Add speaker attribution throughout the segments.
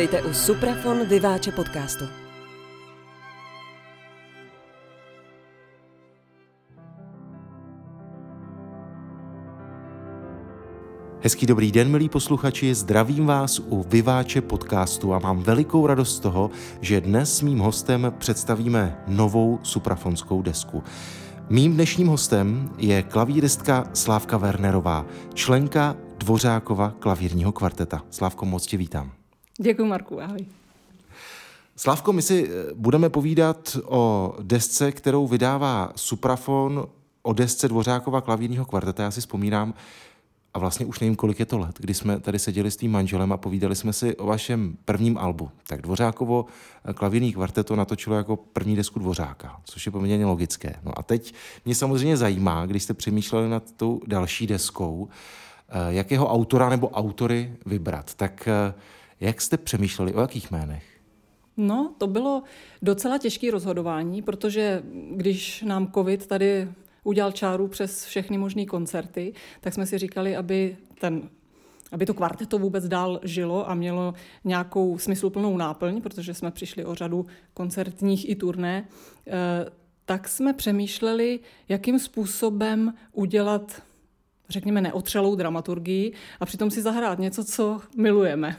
Speaker 1: Vítejte u Suprafon Vyváče podcastu.
Speaker 2: Hezký dobrý den, milí posluchači, zdravím vás u Vyváče podcastu a mám velikou radost z toho, že dnes s mým hostem představíme novou suprafonskou desku. Mým dnešním hostem je klavíristka Slávka Wernerová, členka Dvořákova klavírního kvarteta. Slávko, moc tě vítám.
Speaker 3: Děkuji, Marku, ahoj.
Speaker 2: Slávko, my si eh, budeme povídat o desce, kterou vydává Suprafon, o desce Dvořákova klavírního kvarteta. Já si vzpomínám, a vlastně už nevím, kolik je to let, kdy jsme tady seděli s tím manželem a povídali jsme si o vašem prvním albu. Tak Dvořákovo eh, klavírní kvarteto natočilo jako první desku Dvořáka, což je poměrně logické. No a teď mě samozřejmě zajímá, když jste přemýšleli nad tou další deskou, eh, jakého autora nebo autory vybrat. Tak jak jste přemýšleli, o jakých jménech?
Speaker 3: No, to bylo docela těžké rozhodování, protože když nám covid tady udělal čáru přes všechny možné koncerty, tak jsme si říkali, aby ten aby to kvarteto vůbec dál žilo a mělo nějakou smysluplnou náplň, protože jsme přišli o řadu koncertních i turné, eh, tak jsme přemýšleli, jakým způsobem udělat, řekněme, neotřelou dramaturgii a přitom si zahrát něco, co milujeme.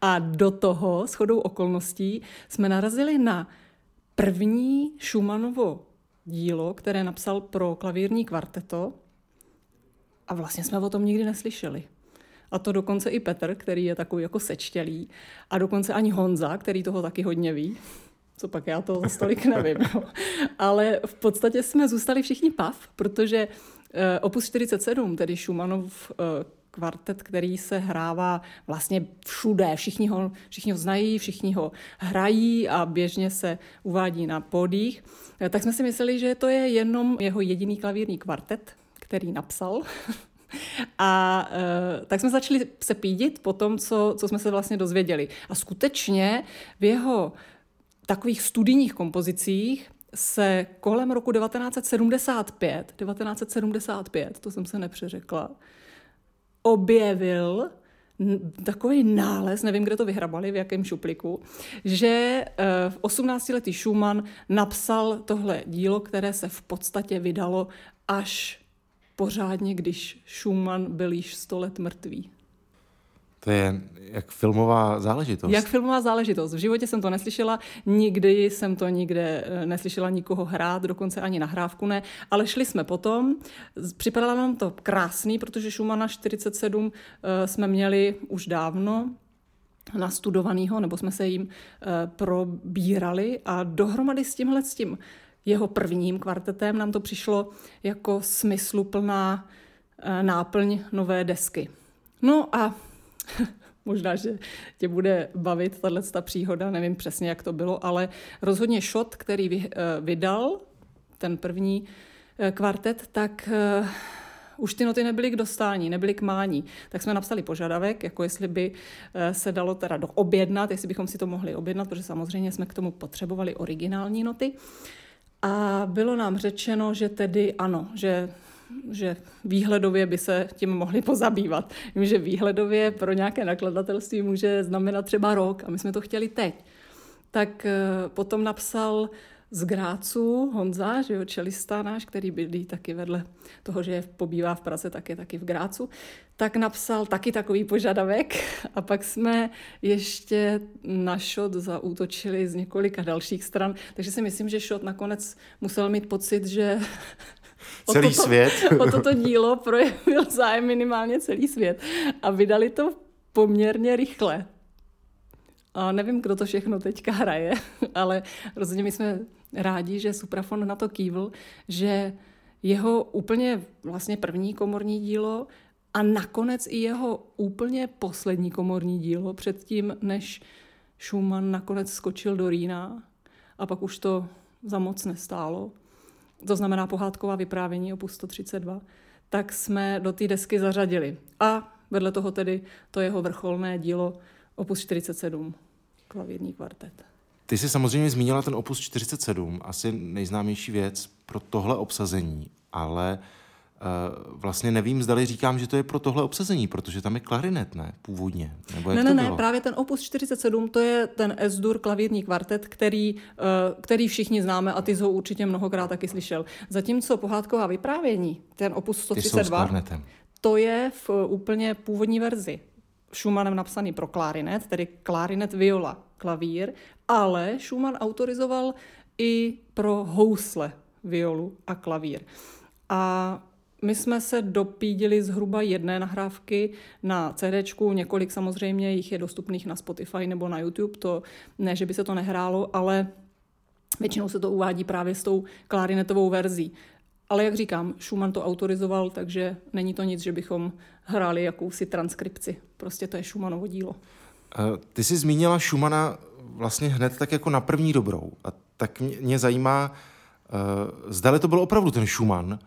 Speaker 3: A do toho, s chodou okolností, jsme narazili na první Schumanovo dílo, které napsal pro klavírní kvarteto a vlastně jsme o tom nikdy neslyšeli. A to dokonce i Petr, který je takový jako sečtělý, a dokonce ani Honza, který toho taky hodně ví. Co pak já to za stolik nevím. Jo. Ale v podstatě jsme zůstali všichni pav, protože eh, Opus 47, tedy Schumannov eh, kvartet, který se hrává vlastně všude. Všichni ho, všichni ho znají, všichni ho hrají a běžně se uvádí na pódích. Eh, tak jsme si mysleli, že to je jenom jeho jediný klavírní kvartet, který napsal. A e, tak jsme začali se pídit po tom, co, co jsme se vlastně dozvěděli. A skutečně v jeho takových studijních kompozicích se kolem roku 1975, 1975, to jsem se nepřeřekla, objevil takový nález, nevím, kde to vyhrabali, v jakém šupliku, že eh, v 18-letý Schumann napsal tohle dílo, které se v podstatě vydalo až pořádně, když Schumann byl již 100 let mrtvý.
Speaker 2: To je jak filmová záležitost.
Speaker 3: Jak filmová záležitost. V životě jsem to neslyšela, nikdy jsem to nikde eh, neslyšela nikoho hrát, dokonce ani nahrávku ne, ale šli jsme potom. Připadalo nám to krásný, protože Schumana 47 eh, jsme měli už dávno, nastudovanýho, nebo jsme se jim eh, probírali a dohromady s tímhle s tím jeho prvním kvartetem nám to přišlo jako smysluplná náplň nové desky. No a Možná, že tě bude bavit tahle ta příhoda, nevím přesně, jak to bylo, ale rozhodně shot, který eh, vydal, ten první eh, kvartet, tak eh, už ty noty nebyly k dostání, nebyly k mání. Tak jsme napsali požadavek, jako jestli by se dalo teda doobjednat, jestli bychom si to mohli objednat, protože samozřejmě jsme k tomu potřebovali originální noty. A bylo nám řečeno, že tedy ano, že že výhledově by se tím mohli pozabývat. Vím, že výhledově pro nějaké nakladatelství může znamenat třeba rok a my jsme to chtěli teď. Tak eh, potom napsal z Grácu Honza, že jo, čelista náš, který bydlí taky vedle toho, že je pobývá v Praze, tak je taky v Grácu, tak napsal taky takový požadavek a pak jsme ještě na šot zaútočili z několika dalších stran, takže si myslím, že šot nakonec musel mít pocit, že
Speaker 2: celý
Speaker 3: toto,
Speaker 2: svět.
Speaker 3: o toto dílo projevil zájem minimálně celý svět. A vydali to poměrně rychle. A nevím, kdo to všechno teďka hraje, ale rozhodně my jsme rádi, že Suprafon na to kývl, že jeho úplně vlastně první komorní dílo a nakonec i jeho úplně poslední komorní dílo předtím, než Schumann nakonec skočil do Rýna a pak už to za moc nestálo, to znamená pohádková vyprávění opus 132, tak jsme do té desky zařadili. A vedle toho tedy to jeho vrcholné dílo opus 47, klavírní kvartet.
Speaker 2: Ty jsi samozřejmě zmínila ten opus 47, asi nejznámější věc pro tohle obsazení, ale vlastně nevím, zdali říkám, že to je pro tohle obsazení, protože tam je klarinet, ne? Původně. Nebo jak
Speaker 3: ne,
Speaker 2: to
Speaker 3: ne,
Speaker 2: bylo?
Speaker 3: ne, právě ten opus 47, to je ten S-dur klavírní kvartet, který, eh, který všichni známe a ty jsi ho určitě mnohokrát taky slyšel. Zatímco pohádková vyprávění, ten opus
Speaker 2: Ty jsou s
Speaker 3: 132,
Speaker 2: klarnetem.
Speaker 3: to je v úplně původní verzi. Schumannem napsaný pro klarinet, tedy klarinet, viola, klavír, ale Schumann autorizoval i pro housle, violu a klavír. A my jsme se dopídili zhruba jedné nahrávky na CD, několik samozřejmě jich je dostupných na Spotify nebo na YouTube, to ne, že by se to nehrálo, ale většinou se to uvádí právě s tou klarinetovou verzí. Ale jak říkám, Schumann to autorizoval, takže není to nic, že bychom hráli jakousi transkripci. Prostě to je Schumannovo dílo.
Speaker 2: Eh, Ty jsi zmínila Schumana vlastně hned tak jako na první dobrou. A tak mě, mě zajímá, uh, zdali to byl opravdu ten Schumann,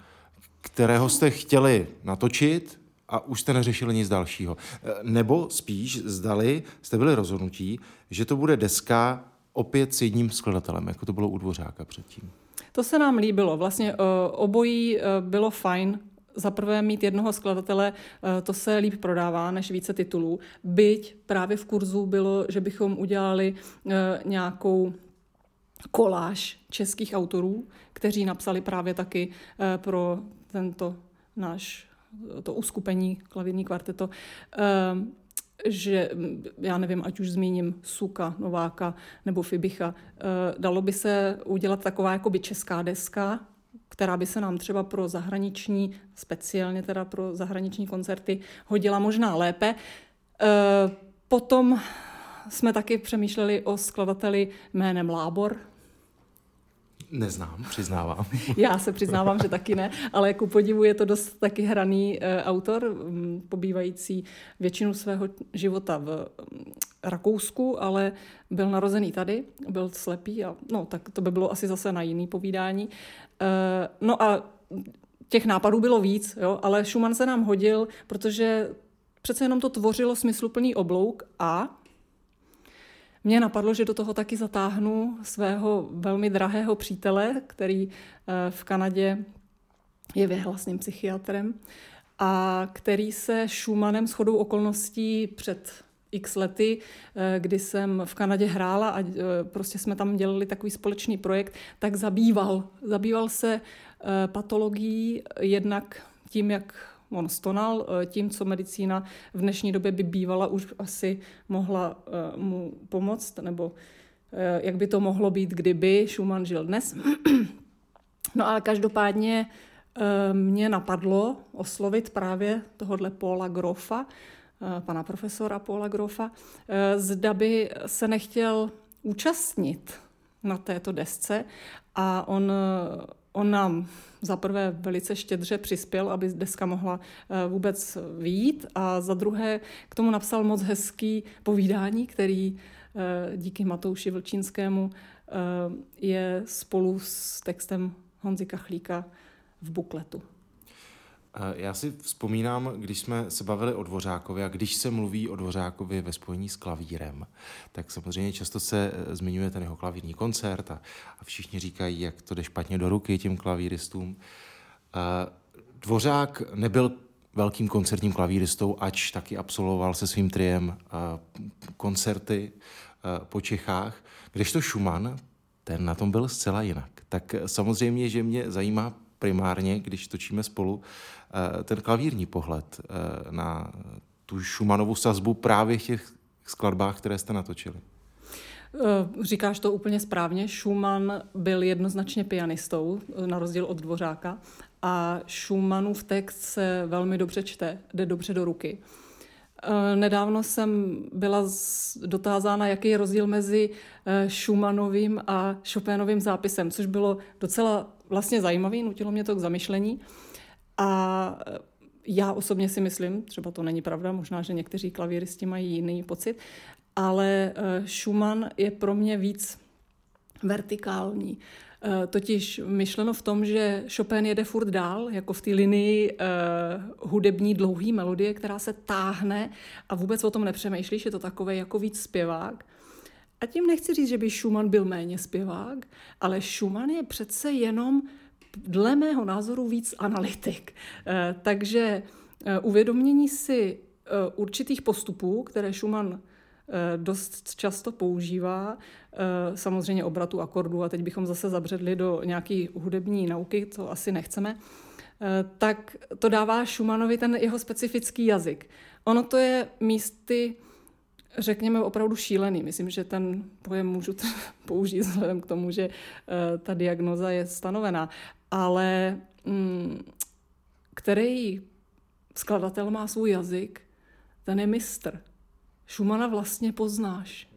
Speaker 2: kterého jste chtěli natočit a už jste neřešili nic dalšího. Eh, Nebo spíš zdali jste byli rozhodnutí, že to bude deska opět s jedním skladatelem, jako to bylo u Dvořáka předtím.
Speaker 3: To se nám líbilo. Vlastně uh, obojí uh, bylo fajn. Za prvé mít jednoho skladatele, to se líp prodává než více titulů. Byť právě v kurzu bylo, že bychom udělali nějakou koláž českých autorů, kteří napsali právě taky pro tento náš to uskupení klavírní kvarteto. Uh, že já nevím, ať už zmíním Suka, Nováka nebo Fibicha, dalo by se udělat taková jakoby česká deska, která by se nám třeba pro zahraniční, speciálně teda pro zahraniční koncerty, hodila možná lépe. Potom jsme taky přemýšleli o skladateli jménem Lábor,
Speaker 2: Neznám, přiznávám.
Speaker 3: Já se přiznávám, že taky ne, ale ku podivu je to dost taky hraný uh, autor, um, pobývající většinu svého života v um, Rakousku, ale byl narozený tady, byl slepý a no, tak to by bylo asi zase na jiný povídání. Uh, no a těch nápadů bylo víc, jo, ale Schumann se nám hodil, protože přece jenom to tvořilo smysluplný oblouk a mě napadlo, že do toho taky zatáhnu svého velmi drahého přítele, který v Kanadě je věhlasným psychiatrem a který se Schumannem shodou okolností před x lety, kdy jsem v Kanadě hrála a prostě jsme tam dělali takový společný projekt, tak zabýval. Zabýval se patologií jednak tím, jak on stonal tím, co medicína v dnešní době by bývala už asi mohla mu pomoct, nebo jak by to mohlo být, kdyby Schumann žil dnes. No ale každopádně mě napadlo oslovit právě tohohle Paula Grofa, pana profesora Paula Grofa, zda by se nechtěl účastnit na této desce a on On nám za prvé velice štědře přispěl, aby deska mohla vůbec výjít a za druhé k tomu napsal moc hezký povídání, který díky Matouši Vlčínskému je spolu s textem Honzy Kachlíka v bukletu.
Speaker 2: Já si vzpomínám, když jsme se bavili o Dvořákovi a když se mluví o Dvořákovi ve spojení s klavírem, tak samozřejmě často se zmiňuje ten jeho klavírní koncert a, a všichni říkají, jak to jde špatně do ruky těm klavíristům. Dvořák nebyl velkým koncertním klavíristou, ač taky absolvoval se svým triem koncerty po Čechách, kdežto Schumann, ten na tom byl zcela jinak. Tak samozřejmě, že mě zajímá primárně, když točíme spolu, ten klavírní pohled na tu Schumannovu sazbu právě v těch skladbách, které jste natočili.
Speaker 3: Říkáš to úplně správně. Schumann byl jednoznačně pianistou, na rozdíl od Dvořáka. A Schumannův text se velmi dobře čte, jde dobře do ruky. Nedávno jsem byla dotázána, jaký je rozdíl mezi Schumannovým a Chopinovým zápisem, což bylo docela vlastně zajímavý, nutilo mě to k zamyšlení. A já osobně si myslím, třeba to není pravda, možná, že někteří klavíristi mají jiný pocit, ale Schumann je pro mě víc vertikální. Totiž myšleno v tom, že Chopin jede furt dál, jako v té linii uh, hudební dlouhý melodie, která se táhne a vůbec o tom nepřemýšlíš, je to takový jako víc zpěvák. A tím nechci říct, že by Schumann byl méně zpěvák, ale Schumann je přece jenom dle mého názoru víc analytik. Eh, takže eh, uvědomění si určitých postupů, které Schumann dost často používá, samozřejmě obratu akordů, a teď bychom zase zabředli do nějaké hudební nauky, to asi nechceme, tak to dává Schumannovi ten jeho specifický jazyk. Ono to je místy řekněme, opravdu šílený. Myslím, že ten pojem můžu použít vzhledem k tomu, že eh, ta diagnoza je stanovená. Ale mm, který skladatel má svůj jazyk, ten je mistr. Šumana vlastně poznáš.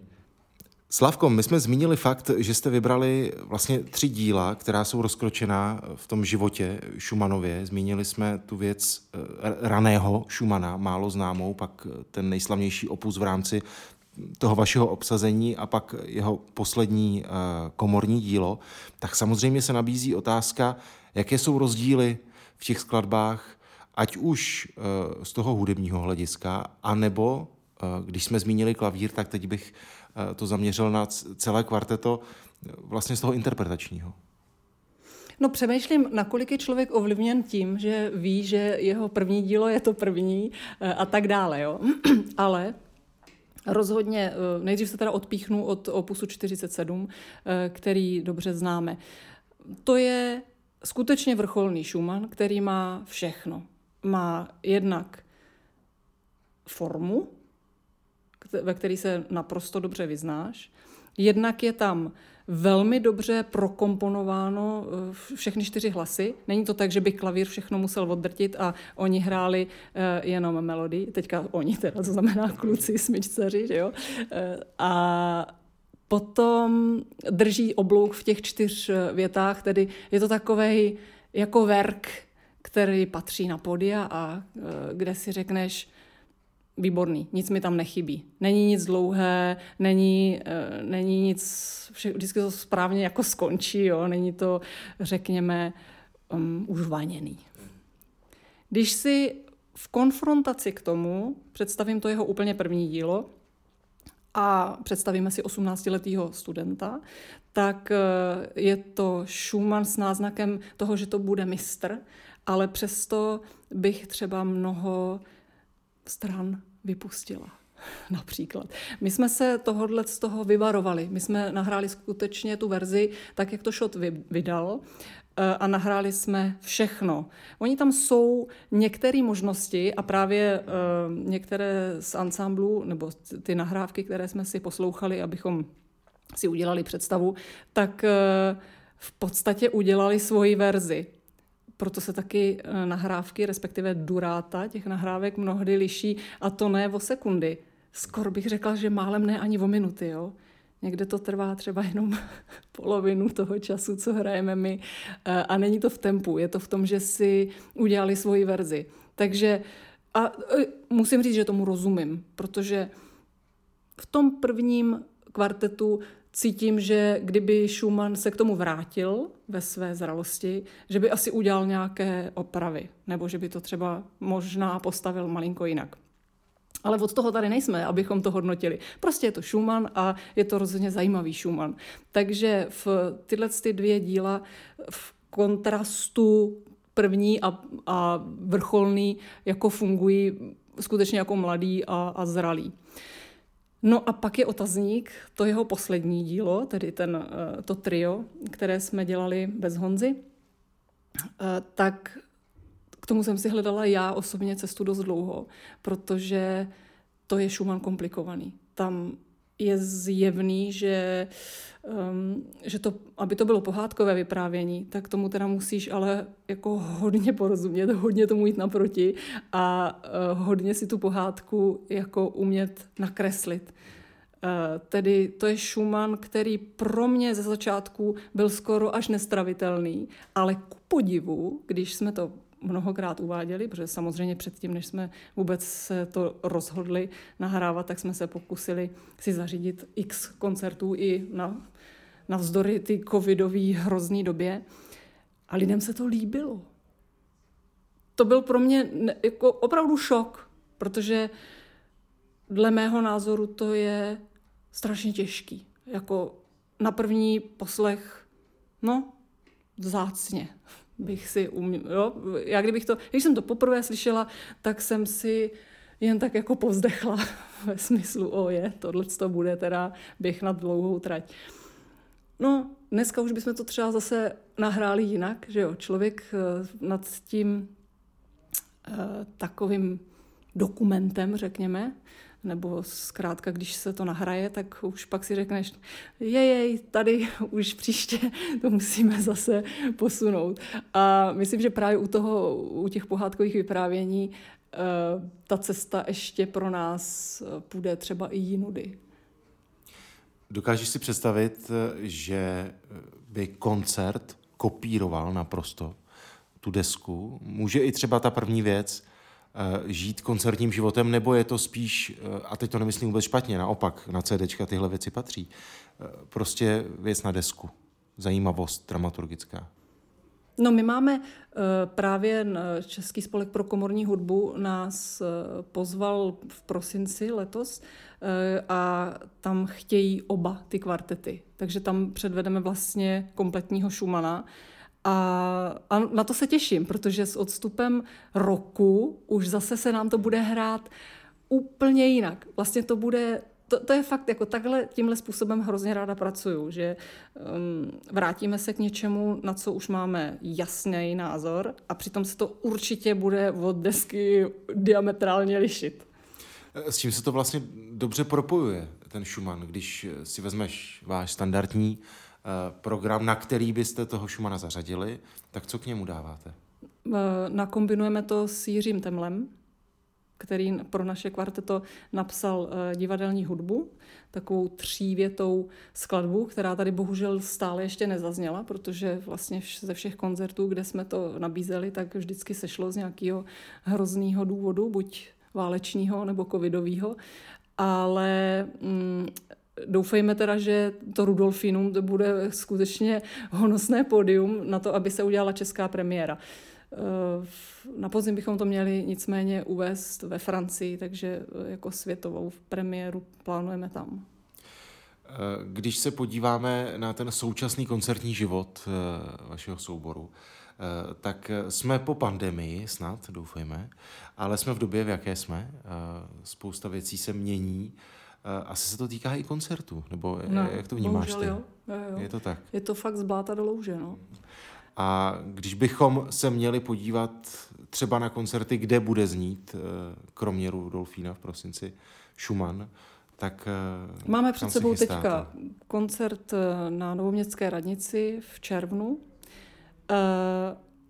Speaker 2: Slavko, my jsme zmínili fakt, že jste vybrali vlastně tři díla, která jsou rozkročená v tom životě Šumanově. Zmínili jsme tu věc eh, raného Šumana, málo známou, pak ten nejslavnější opus v rámci toho vašeho obsazení a pak jeho poslední eh, komorní dílo, tak samozřejmě se nabízí otázka, jaké jsou rozdíly v těch skladbách, ať už eh, z toho hudebního hlediska, anebo, když jsme zmínili klavír, tak teď bych Eh, to zaměřil na celé kvarteto eh, vlastně z toho interpretačního.
Speaker 3: No přemýšlím, nakolik je člověk ovlivněn tím, že ví, že jeho první dílo je to první eh, a tak dále. Jo? Ale rozhodně, nejdřív se teda odpíchnu od opusu 47, který dobře známe. To je skutečně vrcholný Schumann, který má všechno. Má jednak formu, ve který se naprosto dobře vyznáš. Jednak je tam velmi dobře prokomponováno eh, všechny čtyři hlasy. Není to tak, že by klavír všechno musel oddrtit a oni hráli uh, jenom melodii. Teďka oni teda, to znamená kluci, smyčcaři, že jo. Uh, a potom drží oblouk v těch čtyř větách, tedy je to takový jako verk, který patří na podia a kde si řekneš, výborný, nic mi tam nechybí. Není nic dlouhé, není, uh, není nic, vše, vždycky to správně jako skončí, jo? není to, řekněme, um, už vaněný. Když si v konfrontaci k tomu představím to jeho úplně první dílo a představíme si 18-letého studenta, tak uh, je to Schumann s náznakem toho, že to bude mistr, ale přesto bych třeba mnoho stran vypustila. Například. My jsme se tohohle z toho vyvarovali. My jsme nahráli skutečně tu verzi tak, jak to Shot vydal eh, a nahráli jsme všechno. Oni tam jsou některé možnosti a právě uh, některé z ansámblu, nebo ty nahrávky, které jsme si poslouchali, abychom si udělali představu, tak uh, v podstatě udělali svoji verzi proto se taky eh, nahrávky, respektive duráta těch nahrávek mnohdy liší a to ne o sekundy. Skoro bych řekla, že málem ne ani o minuty. Jo? Někde to trvá třeba jenom polovinu toho času, co hrajeme my. Eh, a není to v tempu, je to v tom, že si udělali svoji verzi. Takže a eh, musím říct, že tomu rozumím, protože v tom prvním kvartetu cítím, že kdyby Schumann se k tomu vrátil ve své zralosti, že by asi udělal nějaké opravy, nebo že by to třeba možná postavil malinko jinak. Ale od toho tady nejsme, abychom to hodnotili. Prostě je to Schumann a je to rozhodně zajímavý Schumann. Takže v tyhle ty dvě díla v kontrastu první a, a vrcholný jako fungují skutečně jako mladý a, a zralý. No a pak je otazník, to jeho poslední dílo, tedy ten, eh, to trio, které jsme dělali bez Honzy, eh, tak k tomu jsem si hledala já osobně cestu dost dlouho, protože to je Schumann komplikovaný. Tam je zjevný, že, um, že to, aby to bylo pohádkové vyprávění, tak tomu teda musíš ale jako hodně porozumět, hodně tomu jít naproti a uh, hodně si tu pohádku jako umět nakreslit. Uh, tedy to je Schumann, který pro mě ze začátku byl skoro až nestravitelný, ale ku podivu, když jsme to mnohokrát uváděli, protože samozřejmě předtím, než jsme vůbec se to rozhodli nahrávat, tak jsme se pokusili si zařídit x koncertů i na, na vzdory ty covidové hrozný době. A lidem se to líbilo. To byl pro mě jako opravdu šok, protože dle mého názoru to je strašně těžký. Jako na první poslech, no, vzácně bych si uměl, jo, já kdybych to, když jsem to poprvé slyšela, tak jsem si jen tak jako povzdechla ve smyslu, o je, tohle to bude teda běh na dlouhou trať. No, dneska už bychom to třeba zase nahráli jinak, že jo, člověk eh, nad tím eh, takovým dokumentem, řekněme, nebo zkrátka, když se to nahraje, tak už pak si řekneš, jej, tady už příště to musíme zase posunout. A myslím, že právě u toho, u těch pohádkových vyprávění eh, ta cesta ještě pro nás eh, půjde třeba i jinudy.
Speaker 2: Dokážeš si představit, že by koncert kopíroval naprosto tu desku? Může i třeba ta první věc Eh, žít koncertním životem, nebo je to spíš, eh, a teď to nemyslím vůbec špatně, naopak na CDčka tyhle věci patří, eh, prostě věc na desku, zajímavost dramaturgická.
Speaker 3: No my máme právě Český spolek pro komorní hudbu nás pozval v prosinci letos a tam chtějí oba ty kvartety. Takže tam předvedeme vlastně kompletního Schumana a, a na to se těším, protože s odstupem roku už zase se nám to bude hrát úplně jinak. Vlastně to bude to, to je fakt, jako takhle, tímhle způsobem hrozně ráda pracuju, že um, vrátíme se k něčemu, na co už máme jasný názor a přitom se to určitě bude od desky diametrálně lišit.
Speaker 2: S čím se to vlastně dobře propojuje, ten Schumann, když si vezmeš váš standardní program, na který byste toho Šumana zařadili, tak co k němu dáváte?
Speaker 3: Eh, nakombinujeme to s Jiřím Temlem, který pro naše kvarteto napsal eh, divadelní hudbu, takovou třívětou skladbu, která tady bohužel stále ještě nezazněla, protože vlastně ze všech koncertů, kde jsme to nabízeli, tak vždycky sešlo z nějakého hrozného důvodu, buď válečního nebo covidového. Ale mm, doufejme teda, že to Rudolfinum to bude skutečně honosné pódium na to, aby se udělala česká premiéra. Eh, na podzim bychom to měli nicméně uvést ve Francii, takže eh, jako světovou premiéru plánujeme tam.
Speaker 2: Eh, když se podíváme na ten současný koncertní život vašeho souboru, tak jsme po pandemii snad, doufejme, ale jsme v době, v jaké jsme. Spousta věcí se mění. Eh, asi se to týká i koncertů, nebo no, jak to vnímáš ty?
Speaker 3: Jo. Jo, jo.
Speaker 2: Je to tak?
Speaker 3: Je to fakt z bláta do louže, no.
Speaker 2: A když bychom se měli podívat třeba na koncerty, kde bude znít, eh, kromě Rudolfína v prosinci, Schumann, tak
Speaker 3: eh, Máme před sebou teďka koncert na Novoměstské radnici v červnu.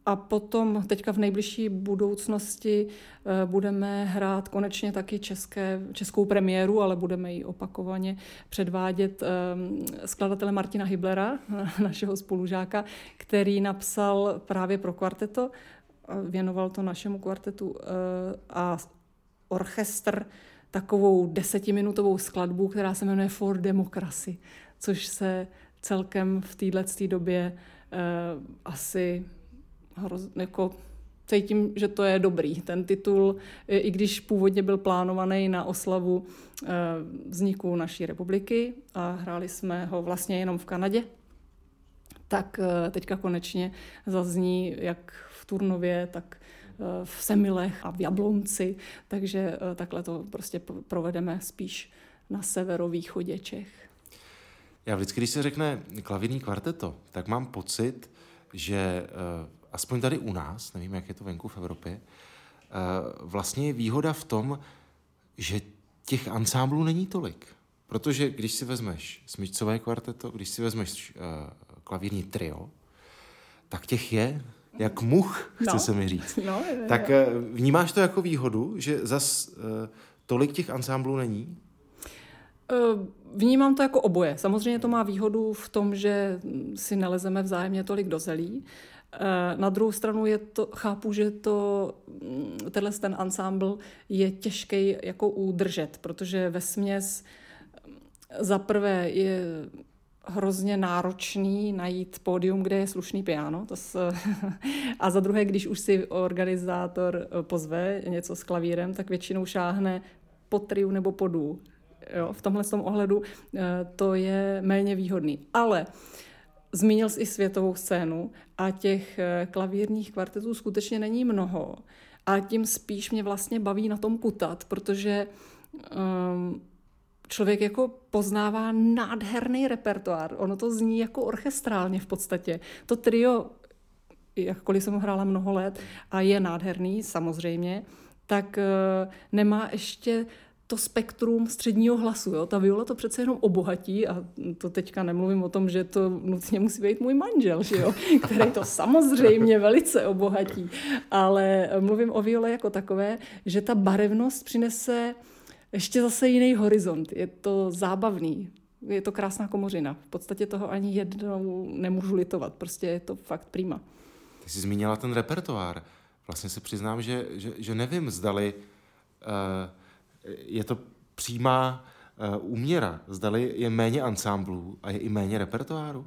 Speaker 3: A potom teďka v nejbližší budoucnosti eh, budeme hrát konečně taky české, českou premiéru, ale budeme ji opakovaně předvádět ehm, skladatele Martina Hiblera, našeho spolužáka, který napsal právě pro kvarteto, věnoval to našemu kvartetu eh, a orchestr takovou desetiminutovou skladbu, která se jmenuje For Democracy, což se celkem v této době eh, asi hroz, jako cítím, že to je dobrý. Ten titul, i když původně byl plánovaný na oslavu eh, vzniku naší republiky a hráli jsme ho vlastně jenom v Kanadě, tak eh, teďka konečně zazní jak v Turnově, tak eh, v Semilech a v Jablonci, takže takhle to prostě provedeme spíš na severovýchodě Čech.
Speaker 2: Já vždycky, když se řekne klavírní kvarteto, tak mám pocit, že aspoň tady u nás, nevím, jak je to venku v Evropě, eh, vlastně je výhoda v tom, že těch ansámblů není tolik. Protože když si vezmeš smyčcové kvarteto, když si vezmeš uh, klavírní trio, tak těch je jak much, chce no. se mi říct.
Speaker 3: No, je,
Speaker 2: tak uh, vnímáš to jako výhodu, že zas tolik těch ansámblů není?
Speaker 3: Vnímám to jako oboje. Samozřejmě to má výhodu v tom, že si nelezeme vzájemně tolik do zelí. Eh, na druhou stranu je to, chápu, že to, mm, tenhle ten ensemble je těžký jako udržet, protože ve směs mm, za prvé je hrozně náročný najít pódium, kde je slušný piano. To s, a za druhé, když už si organizátor eh, pozve něco s klavírem, tak většinou šáhne po triu nebo po dů. Jo, v tomhle tom ohledu eh, to je méně výhodný. Ale zmínil jsi i světovou scénu a těch eh, klavírních kvartetů skutečně není mnoho. A tím spíš mě vlastně baví na tom kutat, protože um, člověk jako poznává nádherný repertoár. Ono to zní jako orchestrálně v podstatě. To trio, jakkoliv jsem ho hrála mnoho let a je nádherný samozřejmě, tak uh, nemá ještě to spektrum středního hlasu. Jo? Ta viola to přece jenom obohatí a to teďka nemluvím o tom, že to nutně musí být můj manžel, že jo? který to samozřejmě velice obohatí. Ale mluvím o viole jako takové, že ta barevnost přinese ještě zase jiný horizont. Je to zábavný. Je to krásná komořina. V podstatě toho ani jednou nemůžu litovat. Prostě je to fakt prima.
Speaker 2: Ty jsi zmínila ten repertoár. Vlastně se přiznám, že, že, že nevím, zdali uh, je to přímá uh, úměra. Zdali je méně ansámblů a je i méně repertoáru?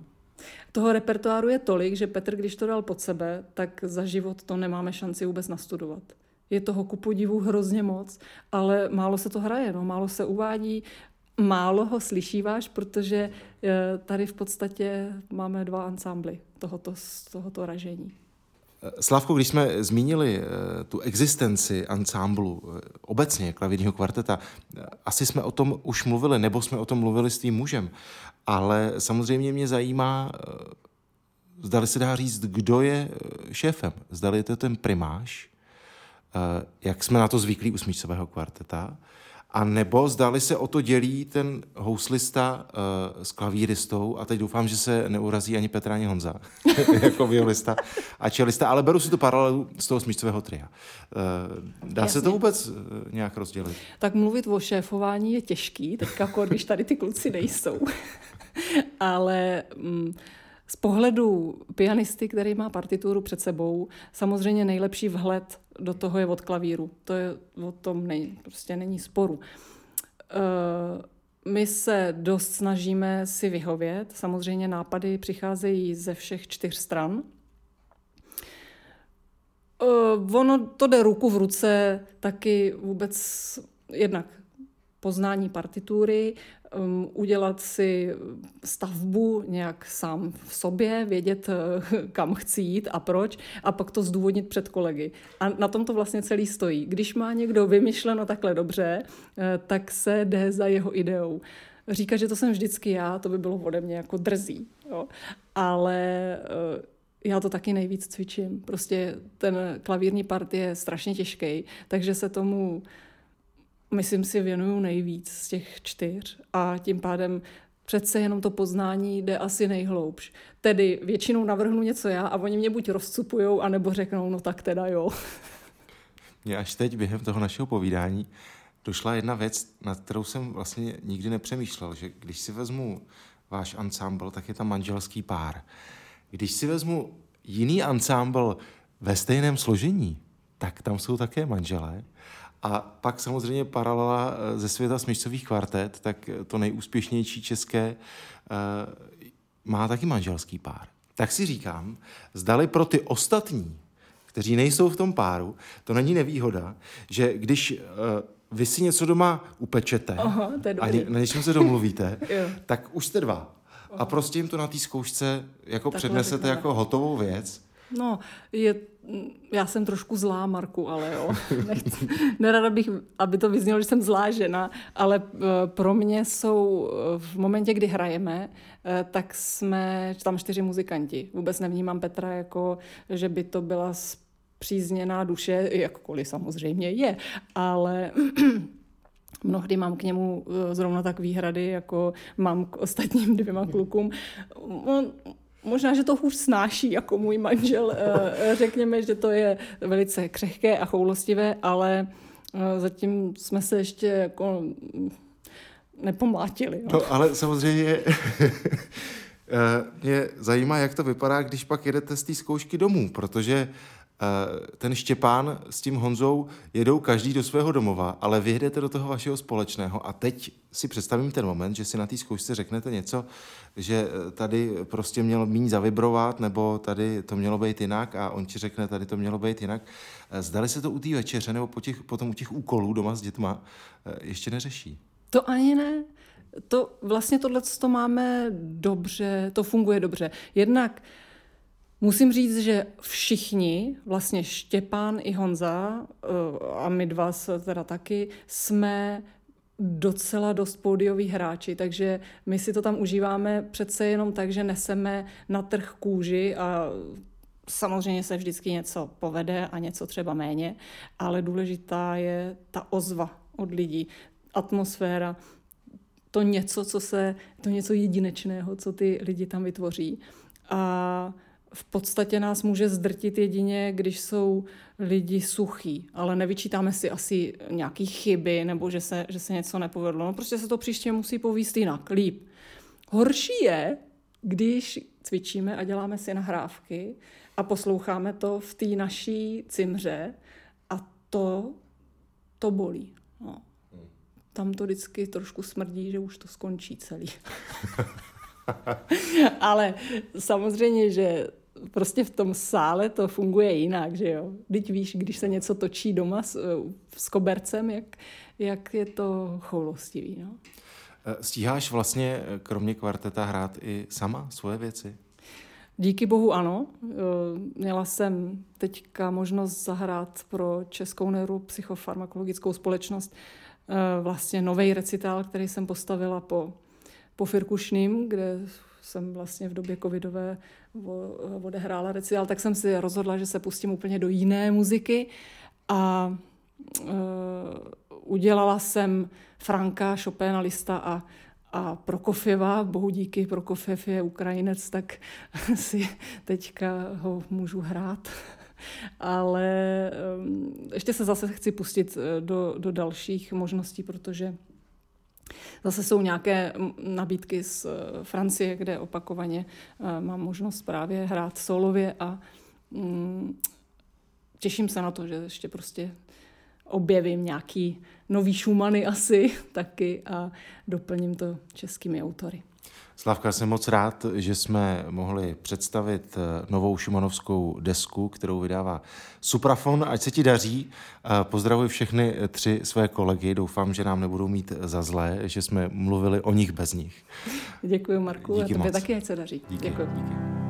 Speaker 3: Toho repertoáru je tolik, že Petr, když to dal pod sebe, tak za život to nemáme šanci vůbec nastudovat. Je toho ku podivu hrozně moc, ale málo se to hraje, no, málo se uvádí, málo ho slyšíváš, protože eh, tady v podstatě máme dva ansámbly tohoto, tohoto ražení.
Speaker 2: Slavko, když jsme zmínili eh, tu existenci ansámblu eh, obecně klavírního kvarteta, asi jsme o tom už mluvili, nebo jsme o tom mluvili s tím mužem, ale samozřejmě mě zajímá, zdali se dá říct, kdo je šéfem. Zdali je to ten primáš, Eh, jak jsme na to zvyklí u smíčcového kvarteta, a nebo zdali se o to dělí ten houslista uh, s klavíristou a teď doufám, že se neurazí ani Petra, ani Honza jako violista a čelista, ale beru si tu paralelu z toho smíčcového tria. Uh, dá Jasně. se to vůbec uh, nějak rozdělit?
Speaker 3: Tak mluvit o šéfování je těžký, teďka, když tady ty kluci nejsou. ale... Um, z pohledu pianisty, který má partituru před sebou, samozřejmě nejlepší vhled do toho je od klavíru. To je o tom nej, prostě není sporu. Uh, my se dost snažíme si vyhovět. Samozřejmě nápady přicházejí ze všech čtyř stran. Uh, ono to jde ruku v ruce taky vůbec jednak poznání partitury, um, udělat si stavbu nějak sám v sobě, vědět, kam chci jít a proč, a pak to zdůvodnit před kolegy. A na tom to vlastně celý stojí. Když má někdo vymyšleno takhle dobře, eh, tak se jde za jeho ideou. Říkat, že to jsem vždycky já, to by bylo ode mě jako drzí. Jo. Ale eh, já to taky nejvíc cvičím. Prostě ten klavírní part je strašně těžký, takže se tomu myslím si, věnuju nejvíc z těch čtyř a tím pádem přece jenom to poznání jde asi nejhloubš. Tedy většinou navrhnu něco já a oni mě buď rozcupujou, anebo řeknou, no tak teda jo.
Speaker 2: Mně až teď během toho našeho povídání došla jedna věc, nad kterou jsem vlastně nikdy nepřemýšlel, že když si vezmu váš ansámbl, tak je tam manželský pár. Když si vezmu jiný ansámbl ve stejném složení, tak tam jsou také manželé. A pak samozřejmě paralela eh, ze světa smyčcových kvartet, tak to nejúspěšnější české eh, má taky manželský pár. Tak si říkám, zdali pro ty ostatní, kteří nejsou v tom páru, to není nevýhoda, že když vy si něco doma upečete
Speaker 3: Aha,
Speaker 2: a ně, na něčem se domluvíte, tak už jste dva. Aha. A prostě jim to na té zkoušce jako Takhle přednesete jako hotovou věc
Speaker 3: No, je, já jsem trošku zlá, Marku, ale jo. Nechci, nerada bych, aby to vyznělo, že jsem zlá žena, ale eh, pro mě jsou eh, v momentě, kdy hrajeme, eh, tak jsme tam čtyři muzikanti. Vůbec nevnímám Petra jako, že by to byla přízněná duše, jakkoliv samozřejmě je, ale Mnohdy mám k němu zrovna tak výhrady, jako mám k ostatním dvěma klukům. On, Možná, že to hůř snáší jako můj manžel. Eh, řekněme, že to je velice křehké a choulostivé, ale eh, zatím jsme se ještě jako nepomlátili.
Speaker 2: No, ale samozřejmě eh, mě zajímá, jak to vypadá, když pak jedete z té zkoušky domů, protože Eh, ten Štěpán s tím Honzou jedou každý do svého domova, ale vy jedete do toho vašeho společného a teď si představím ten moment, že si na té zkoušce řeknete něco, že eh, tady prostě mělo méně zavibrovat, nebo tady to mělo být jinak a on ti řekne, tady to mělo být jinak. Eh, zdali se to u té večeře nebo po těch, potom u těch úkolů doma s dětma ještě neřeší?
Speaker 3: To ani ne. to vlastně tohle to máme dobře, to funguje dobře. Jednak musím říct, že všichni, vlastně Štěpán i Honza, eh, a my dva teda taky, jsme docela dost pódiový hráči, takže my si to tam užíváme přece jenom tak, že neseme na trh kůži a samozřejmě se vždycky něco povede a něco třeba méně, ale důležitá je ta ozva od lidí, atmosféra, to něco, co se, to něco jedinečného, co ty lidi tam vytvoří. A v podstatě nás může zdrtit jedině, když jsou lidi suchí, ale nevyčítáme si asi nějaký chyby nebo že se, že se něco nepovedlo. No prostě se to příště musí povíst jinak, líp. Horší je, když cvičíme a děláme si nahrávky a posloucháme to v té naší cimře a to, to bolí. No. Tam to vždycky trošku smrdí, že už to skončí celý. Ale samozřejmě, že prostě v tom sále to funguje jinak, že jo. Teď víš, když se něco točí doma s, s kobercem, jak, jak je to choulostivý, no.
Speaker 2: Eh, stíháš vlastně eh, kromě kvarteta hrát i sama svoje věci?
Speaker 3: Díky bohu ano. Eh, měla jsem teďka možnost zahrát pro Českou neru psychofarmakologickou společnost vlastně nový recitál, který jsem postavila po, po Firkušným, kde jsem vlastně v době covidové odehrála recital, tak jsem si rozhodla, že se pustím úplně do jiné muziky a uh, udělala jsem Franka, Chopina, Lista a, a Prokofěva. Bohu díky, Prokofiev je Ukrajinec, tak si teďka ho můžu hrát. Ale um, ještě se zase chci pustit e, do, do dalších možností, protože Zase jsou nějaké nabídky z eh, Francie, kde opakovaně eh, mám možnost právě hrát solově a mm, těším se na to, že ještě prostě objevím nějaký nový šumany asi taky a doplním to českými autory.
Speaker 2: Slavka, jsem moc rád, že jsme mohli představit eh, novou šumanovskou desku, kterou vydává Suprafon. Ať se ti daří. Pozdravuji všechny tři své kolegy. Doufám, že nám nebudou mít za zlé, že jsme mluvili o nich bez nich.
Speaker 3: Děkuji, Marku. Díky a tobě moc. taky, ať se daří.
Speaker 2: Díky. Děkuji. Díky.